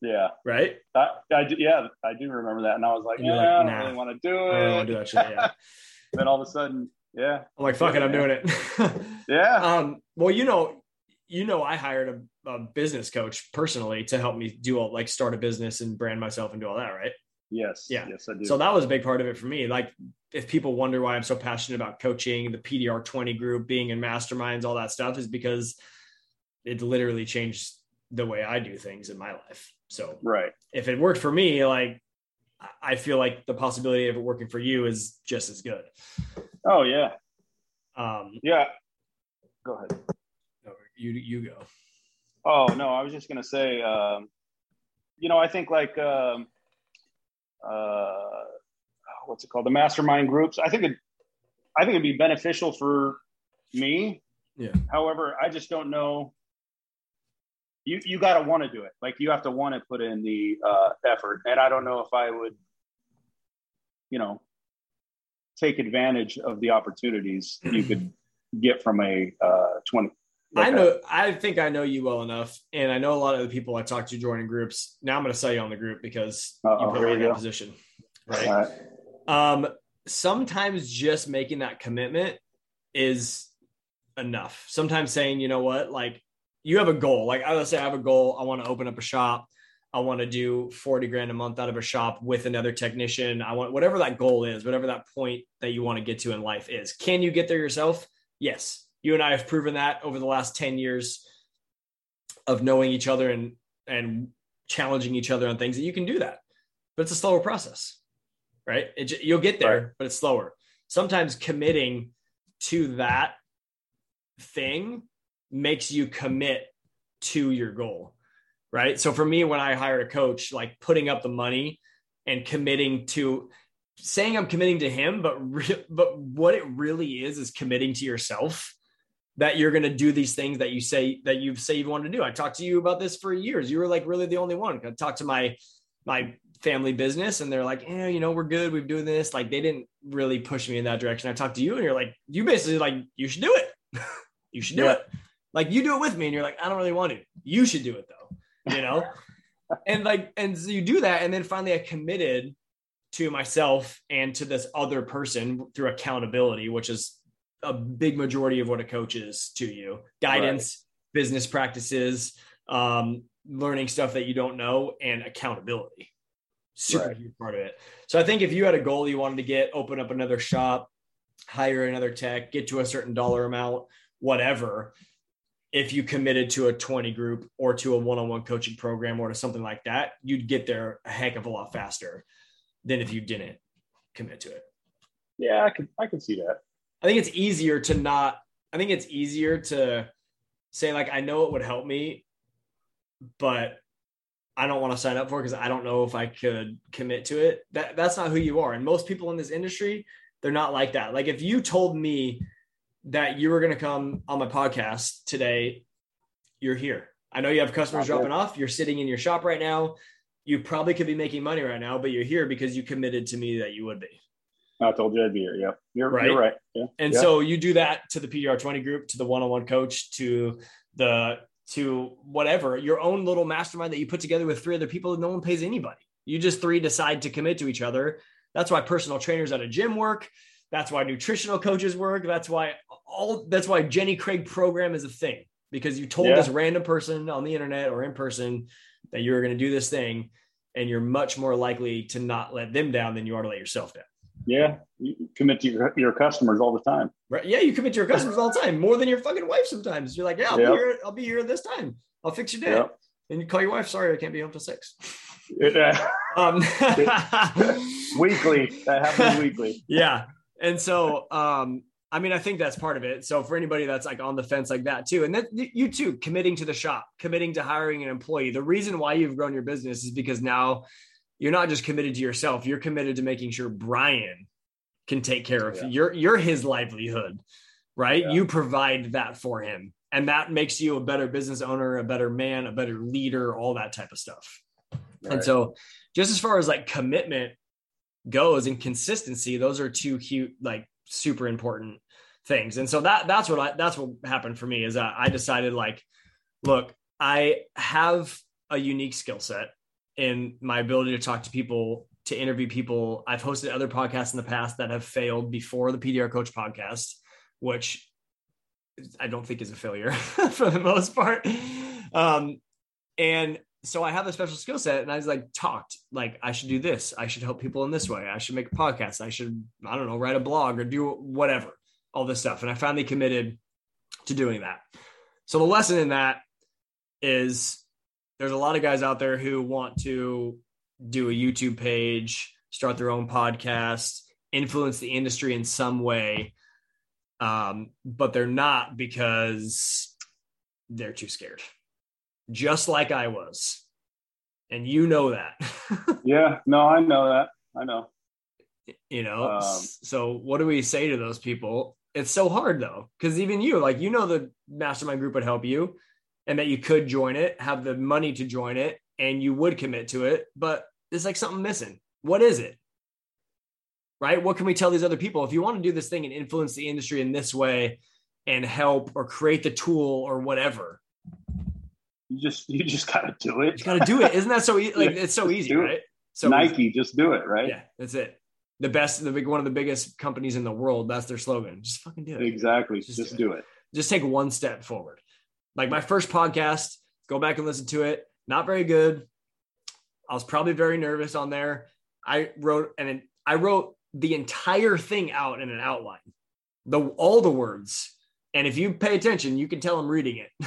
Yeah. Right. I, I yeah, I do remember that. And I was like, yeah, like, I don't really want to do I don't want it. to do that shit. Yeah. then all of a sudden, yeah. I'm like, fuck it, I'm doing it. Yeah. um, well, you know, you know, I hired a, a business coach personally to help me do all like start a business and brand myself and do all that, right? yes. Yeah. Yes, I do. So that was a big part of it for me. Like, if people wonder why I'm so passionate about coaching, the PDR 20 group, being in masterminds, all that stuff is because it literally changed the way I do things in my life. So right. if it worked for me, like, I- feel like the possibility of it working for you is just as good. Oh, yeah. Um, Yeah. Go ahead. you you go. Oh no, I was just gonna say, um, you know, I think like um, uh, what's it called, the mastermind groups. I think it, I think it'd be beneficial for me. Yeah. However, I just don't know. You you got to want to do it. Like you have to want to put in the uh, effort, and I don't know if I would, you know, take advantage of the opportunities you could get from a uh, twenty. I like a- know. I think I know you well enough, and I know a lot of the people I talk to joining groups. Now I'm going to sell you on the group because you put me in that position, right? Right. Um, sometimes just making that commitment is enough. Sometimes saying, you know what, like you have a goal. Like I would say, I have a goal. I want to open up a shop. I want to do 40 grand a month out of a shop with another technician. I want whatever that goal is, whatever that point that you want to get to in life is. Can you get there yourself? Yes. You and I have proven that over the last 10 years of knowing each other and and challenging each other on things that you can do that. But it's a slower process right? It, you'll get there, Right. but it's slower. Sometimes committing to that thing makes you commit to your goal, right? So for me, when I hired a coach, like putting up the money and committing to saying I'm committing to him, but re- but what it really is is committing to yourself that you're going to do these things that you say that you say you want to do. I talked to you about this for years. You were like really the only one. I talked to my my family business and they're like, yeah, you know, we're good. We've doing this. Like they didn't really push me in that direction. I talked to you and you're like, you basically like, you should do it. you should do Yeah. it. Like you do it with me. And you're like, I don't really want to. You should do it though, you know? and like, and so you do that. And then finally I committed to myself and to this other person through accountability, which is a big majority of what a coach is to you guidance, business practices, um, learning stuff that you don't know, and accountability. Super Right. huge part of it. So I think if you had a goal you wanted to get, open up another shop, hire another tech, get to a certain dollar amount, whatever. If you committed to a 20 group or to a one on one coaching program or to something like that, you'd get there a heck of a lot faster than if you didn't commit to it. Yeah, I could I could see that. I think it's easier to not, I think it's easier to say, like, I know it would help me, but I don't want to sign up for because I don't know if I could commit to it. That that's not who you are. And most people in this industry, they're not like that. Like if you told me that you were going to come on my podcast today, you're here. I know you have customers dropping off. You're sitting in your shop right now. you probably could be making money right now, but you're here because you committed to me that you would be. I told you I'd be here. Yep. You're Right. You're right. Yeah. And Yeah. so you do that to the PDR 20 group, to the one-on-one coach, to the to whatever, your own little mastermind that you put together with three other people no one pays anybody. You just three decide to commit to each other. That's why personal trainers at a gym work. That's why nutritional coaches work. That's why all that's why Jenny Craig program is a thing because you told Yeah. this random person on the internet or in person that you were going to do this thing and you're much more likely to not let them down than you are to let yourself down. Yeah. You commit to your, your customers all the time. Right? Yeah, you commit to your customers all the time, more than your fucking wife. Sometimes you're like, yeah, I'll Yep. be here. I'll be here this time. I'll fix your day. Yep. And you call your wife. Sorry, I can't be home till six. Yeah. Um, weekly. That happens weekly. yeah, and so um, I mean, I think that's part of it. So for anybody that's like on the fence like that too, and then you too, committing to the shop, committing to hiring an employee. The reason why you've grown your business is because now you're not just committed to yourself. You're committed to making sure Brian can take care of Yeah. your you're his livelihood, right? Yeah. You provide that for him, and that makes you a better business owner, a better man, a better leader, all that type of stuff. And so, just as far as like commitment goes and consistency, those are two cute, like super important things. And so that that's what I that's what happened for me is that I decided like, look, I have a unique skill set in my ability to talk to people, to interview people. I've hosted other podcasts in the past that have failed before the PDR Coach podcast, which I don't think is a failure for the most part. Um, and so I have a special skill set, and I was like talked like I should do this. I should help people in this way. I should make a podcast. I should I don't know write a blog or do whatever all this stuff. And I finally committed to doing that. So the lesson in that is there's a lot of guys out there who want to do a YouTube page, start their own podcast, influence the industry in some way, um, but they're not because they're too scared just like I was. And you know that. Yeah. No, I know that. I know. you know. Um, so what do we say to those people? It's so hard though, because even you, like you know the mastermind group would help you and that you could join it, have the money to join it, and you would commit to it, but it's like something missing. What is it? Right? What can we tell these other people? If you want to do this thing and influence the industry in this way and help or create the tool or whatever, You just you just gotta do it. you got to do it. Isn't that so easy? Like it's so easy, it. right? So Nike, just do it, right? Yeah, that's it. The best, the big one of the biggest companies in the world. That's their slogan. Just fucking do it. Exactly. Just Just, do do it. Just take one step forward. Like my first podcast, go back and listen to it. Not very good. I was probably very nervous on there. I wrote and I wrote the entire thing out in an outline, the all the words. And if you pay attention, you can tell I'm reading it.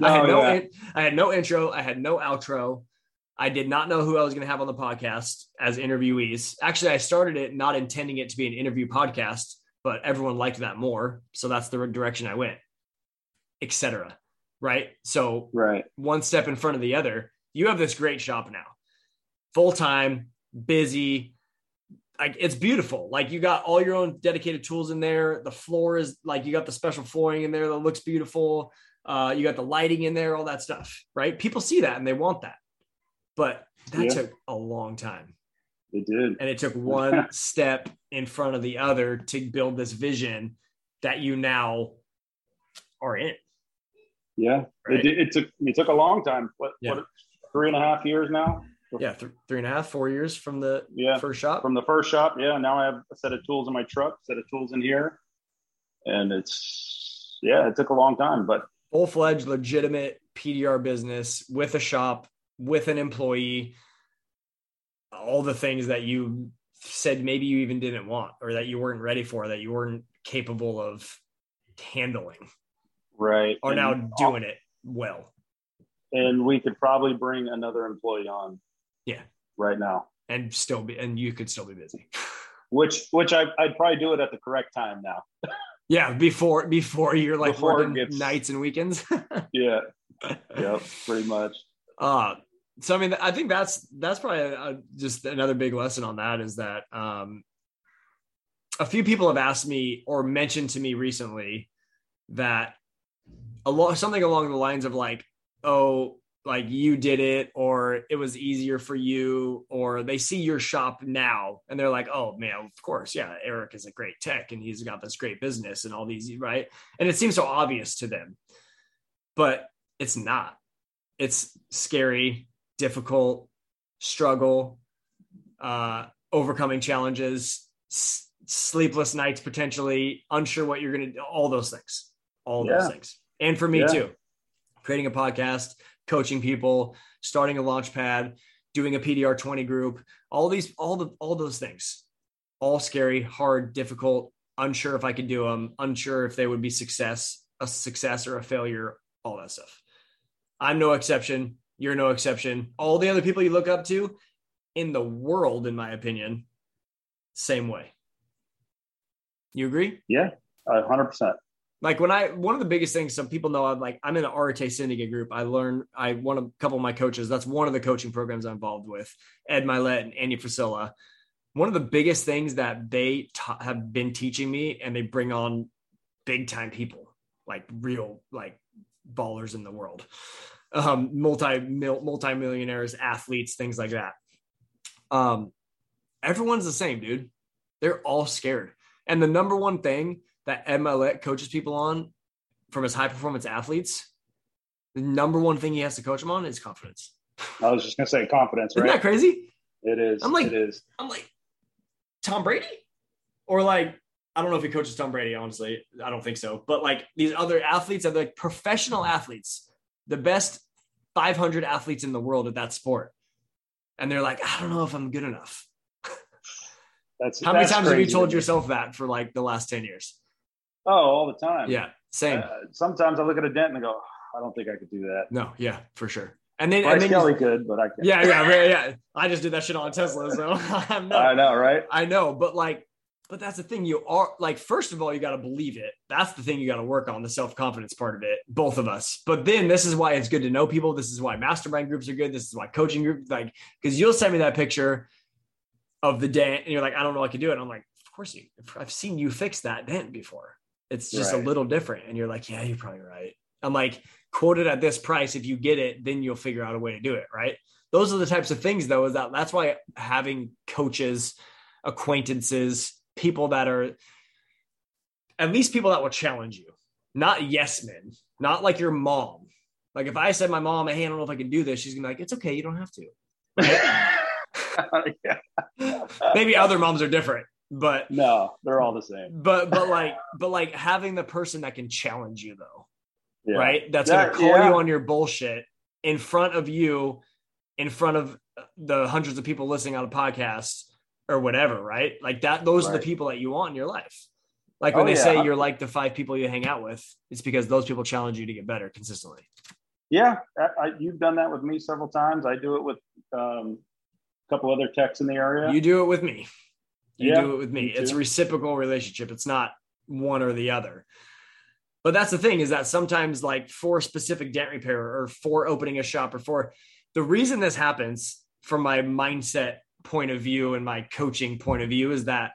I had Oh, no, yeah. in- I had no intro. I had no outro. I did not know who I was going to have on the podcast as interviewees. Actually, I started it not intending it to be an interview podcast, but everyone liked that more, so that's the direction I went, etc. Right? So Right. one step in front of the other. You have this great shop now, full time, busy. Like it's beautiful. Like you got all your own dedicated tools in there. The floor is like you got the special flooring in there that looks beautiful. Uh, you got the lighting in there, all that stuff. Right? People see that and they want that, but that Yeah. took a long time, It did. and it took one step in front of the other to build this vision that you now are in. Yeah. Right? It did. It took it took a long time. What, Yeah. what three and a half years now? Yeah, th- three and a half, four years from the Yeah. first shop. From the first shop. Yeah. Now I have a set of tools in my truck, set of tools in here. And it's yeah, it took a long time, but full fledged, legitimate PDR business with a shop, with an employee, all the things that you said maybe you even didn't want or that you weren't ready for, that you weren't capable of handling, right. are And- now doing it well. and we could probably bring another employee on. Yeah. Right now. And still be, and you could still be busy. Which which I I'd probably do it at the correct time now. Yeah, before before you're like Before working gets- nights and weekends. Yeah. Yep. Pretty much. Uh, so I mean, I think that's that's probably a, a- just another big lesson on that is that um, a few people have asked me or mentioned to me recently that a lot something along the lines of like, oh, like you did it or it was easier for you or they see your shop now and they're like oh man of course yeah eric is a great tech and he's got this great business and all these right and it seems so obvious to them but it's not it's scary difficult struggle uh overcoming challenges s- sleepless nights potentially unsure what you're gonna do all those things all Yeah. those things and for me Yeah. too creating a podcast coaching people, starting a launch pad, doing a PDR 20 group, all these, all the, all those things, all scary, hard, difficult, unsure if I could do them, unsure if they would be success, a success or a failure, all that stuff. I'm no exception. You're no exception. All the other people you look up to in the world, in my opinion, same way. You agree? Yeah, hundred percent. Like when I one of the biggest things some people know I'm like I'm in an Arete syndicate group. I learn I one of a couple of my coaches. That's one of the coaching programs I'm involved with. Ed Mylett and Andy Frisella. One of the biggest things that they have been teaching me, and they bring on big time people, like real like ballers in the world, um, multi multi millionaires, athletes, things like that. Um, everyone's the same, dude. They're all scared, and the number one thing that Ed coaches people on from his high performance athletes, the number one thing he has to coach them on is confidence. I was just gonna say confidence, Isn't right? that crazy? It is. I'm like- it is. I'm like, Tom Brady? Or like, I don't know if he coaches Tom Brady, honestly. I don't think so. But like these other athletes are like professional athletes, the best 500 athletes in the world at that sport. And they're like, I don't know if I'm good enough. That's How many times have you told yourself that for like the last 10 years? Oh, all the time. Yeah, same. Uh, sometimes I look at a dent and I go, I don't think I could do that. No, yeah, for sure. And then, and then you- Kelly could, but I can't. yeah, yeah, yeah, yeah. I just did that shit on a Tesla, so I'm not. I know, right? I know, but like, but that's the thing. You are like, first of all, you got to believe it. That's the thing you got to work on the self confidence part of it, both of us. But then this is why it's good to know people. This is why mastermind groups are good. This is why coaching groups, like, because you'll send me that picture of the dent, and you're like, I don't know, I can do it. And I'm like, of course you. I've seen you fix that dent before. It's just a little different, and you're like, yeah, you're probably right. I'm like, quoted at this price. If you get it, then you'll figure out a way to do it. Right. Those are the types of things, though. Is that that's why having coaches, acquaintances, people that are at least people that will challenge you, not yes men, not like your mom. Like if I said my mom, hey, I don't know if I can do this, she's gonna be like, it's okay, you don't have to. yeah. Maybe other moms are different, but No, they're all the same. but but like but like having the person that can challenge you though, Yeah. right? That's That- gonna call yeah. you on your bullshit in front of you, in front of the hundreds of people listening on a podcast or whatever, right? Like that, those are the people that you want in your life. Like when Oh, they yeah. say you're like the five people you hang out with, it's because those people challenge you to get better consistently. Yeah, I, I, you've done that with me several times. I do it with um, a couple other techs in the area. You do it with me. You Yeah, do it with me. me It's a reciprocal relationship. It's not one or the other. But that's the thing is that sometimes like for specific dent repair or for opening a shop or for the reason this happens from my mindset point of view and my coaching point of view is that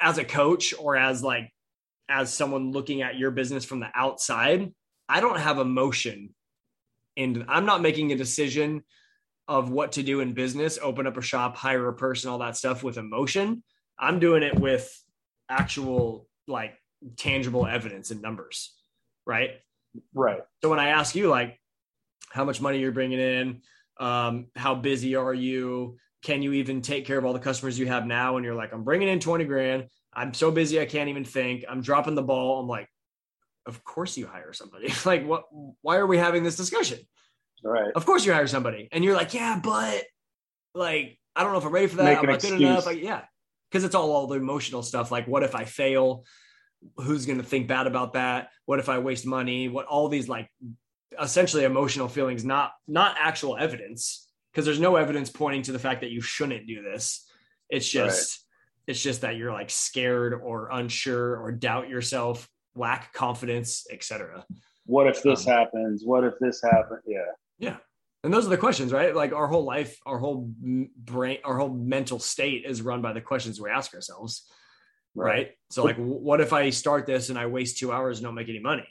as a coach or as like as someone looking at your business from the outside, I don't have emotion and I'm not making a decision of what to do in business, open up a shop, hire a person, all that stuff with emotion. I'm doing it with actual like tangible evidence and numbers, right? right. So when I ask you like how much money you're bringing in, um, how busy are you? Can you even take care of all the customers you have now? And you're like, I'm bringing in 20 grand. I'm so busy. I can't even think. I'm dropping the ball. I'm like, of course you hire somebody. like what, why are we having this discussion? Right. Of course you hire somebody. And you're like, yeah, but like, I don't know if I'm ready for that. Make I'm not good enough. Like, yeah. Cause it's all, all the emotional stuff. Like, what if I fail? Who's going to think bad about that? What if I waste money? What all these like essentially emotional feelings, not, not actual evidence. Cause there's no evidence pointing to the fact that you shouldn't do this. It's just, it's just that you're like scared or unsure or doubt yourself, lack confidence, etc. What if this Um, happens? What if this happens? Yeah. Yeah. And those are the questions, right? Like our whole life, our whole brain, our whole mental state is run by the questions we ask ourselves. Right. So, like, what if I start this and I waste two hours and don't make any money?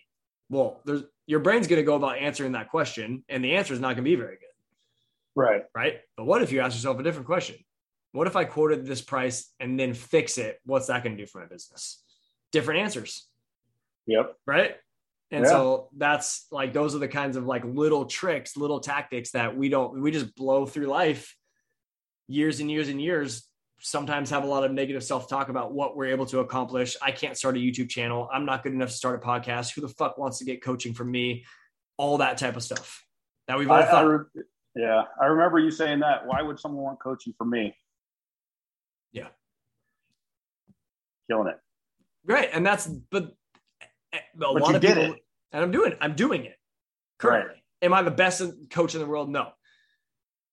Well, there's your brain's going to go about answering that question, and the answer is not going to be very good. Right. Right. But what if you ask yourself a different question? What if I quoted this price and then fix it? What's that going to do for my business? Different answers. Yep. Right. And Yeah. so that's like those are the kinds of like little tricks, little tactics that we don't we just blow through life years and years and years. Sometimes have a lot of negative self-talk about what we're able to accomplish. I can't start a YouTube channel. I'm not good enough to start a podcast. Who the fuck wants to get coaching from me? All that type of stuff that we've all I, I re- yeah, I remember you saying that. Why would someone want coaching from me? Yeah. Killing it. Right. And that's but a But lot you of people it. and I'm doing it. I'm doing it currently. Am I the best coach in the world? No.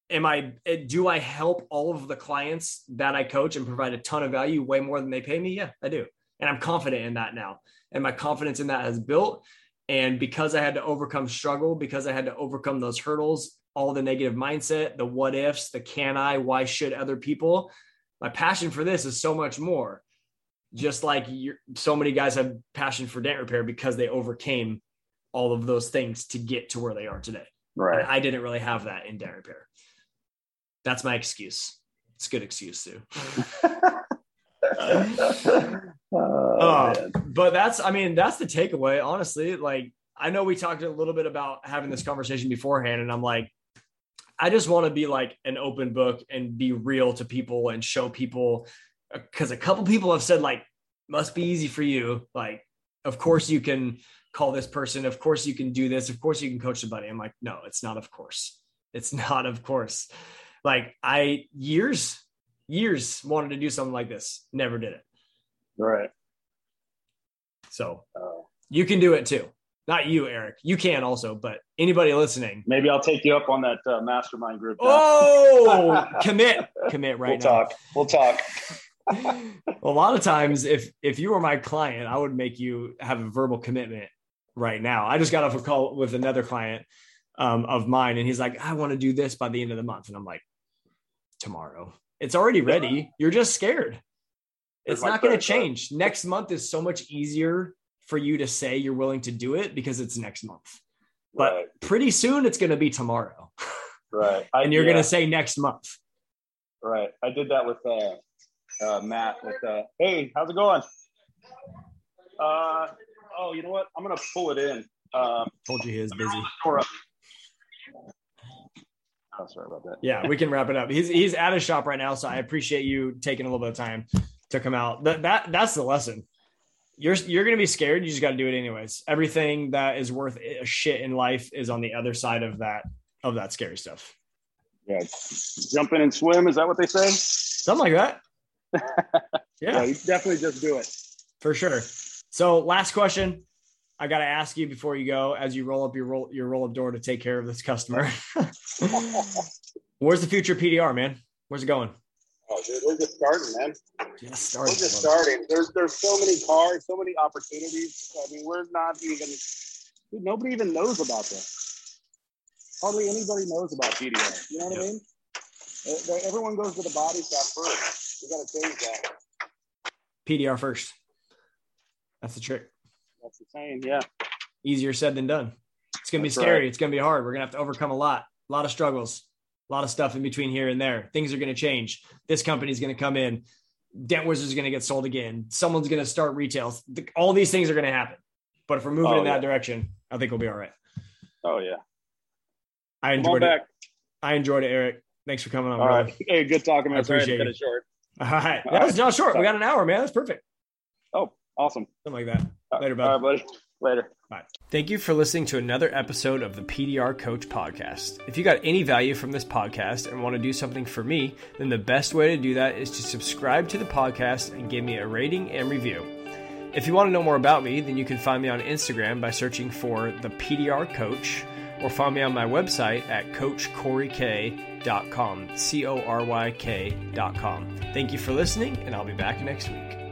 Am I eh, do I help all of the clients that I coach and provide a ton of value way more than they pay me? Yeah, I do. And I'm confident in that now. And my confidence in that has built and because I had to overcome struggle, because I had to overcome those hurdles, all the negative mindset, the what ifs, the can I, why should other people, my passion for this is so much more just like you're, so many guys have passion for dent repair because they overcame all of those things to get to where they are today. Right. And I didn't really have that in dent repair. That's my excuse. It's a good excuse too. Oh, Uh, but that's, I mean, that's the takeaway. Honestly, like I know we talked a little bit about having this conversation beforehand, and I'm like, I just want to be like an open book and be real to people and show people because a couple people have said like must be easy for you like of course you can call this person of course you can do this of course you can coach somebody i'm like no it's not of course it's not of course like i years years wanted to do something like this never did it right. so Oh. you can do it too not you eric you can also but anybody listening Maybe I'll take you up on that uh, mastermind group. now. oh commit commit right we'll now talk. We'll talk. A lot of times if if you were my client i would make you have a verbal commitment right now. I just got off a call with another client um, of mine and he's like i want to do this by the end of the month. And i'm like tomorrow. It's already ready. You're just scared. It's not going to change. Next month is so much easier for you to say you're willing to do it because it's next month. But right. pretty soon it's going to be tomorrow. Right. I, and you're yeah, going to say next month. Right. I did that with uh, uh, Matt. With uh, hey, how's it going? Uh, oh, you know what? I'm gonna pull it in. Um, told you he is busy oh, sorry about that. yeah, we can wrap it up. He's he's at his shop right now, so I appreciate you taking a little bit of time to come out. That that that's the lesson. You're you're gonna be scared. You just got to do it anyways. Everything that is worth a shit in life is on the other side of that of that scary stuff. Yeah, jump in and swim. Is that what they say? Something like that. Yeah, definitely just do it. for sure. So last question. I got to ask you before you go, as you roll up your roll your roll up door to take care of this customer. Where's the future PDR, man? Where's it going? Oh, dude, we're just starting, man. Just starting. We're just starting. There's there's so many cars, so many opportunities. I mean, we're not even. Dude, nobody even knows about this. Hardly anybody knows about PDR. You know what I mean? Everyone goes to the body shop first. We got to change that. PDR first. That's the trick. That's the saying. Yeah. Easier said than done. It's gonna be That's scary. right. It's gonna be hard. We're gonna have to overcome a lot, a lot of struggles, a lot of stuff in between here and there. Things are gonna change. This company's gonna come in. Dent Wizards is gonna get sold again. Someone's gonna start retail. All these things are gonna happen. But if we're moving Oh, in that yeah. direction, I think we'll be all right. Oh yeah. I enjoyed it. back. I enjoyed it, Eric. Thanks for coming on. All right. Hey, good talking, I man. Sorry, appreciate cut it short. All right. All That was not short. We got an hour, man. That's perfect. Oh, awesome. Something like that. Later, bud. All right, buddy. Later. Bye. Thank you for listening to another episode of the PDR Coach Podcast. If you got any value from this podcast and want to do something for me, then the best way to do that is to subscribe to the podcast and give me a rating and review. If you want to know more about me, then you can find me on Instagram by searching for the PDR Coach or find me on my website at coachcoryk.com. C O R Y K.com. Thank you for listening, and I'll be back next week.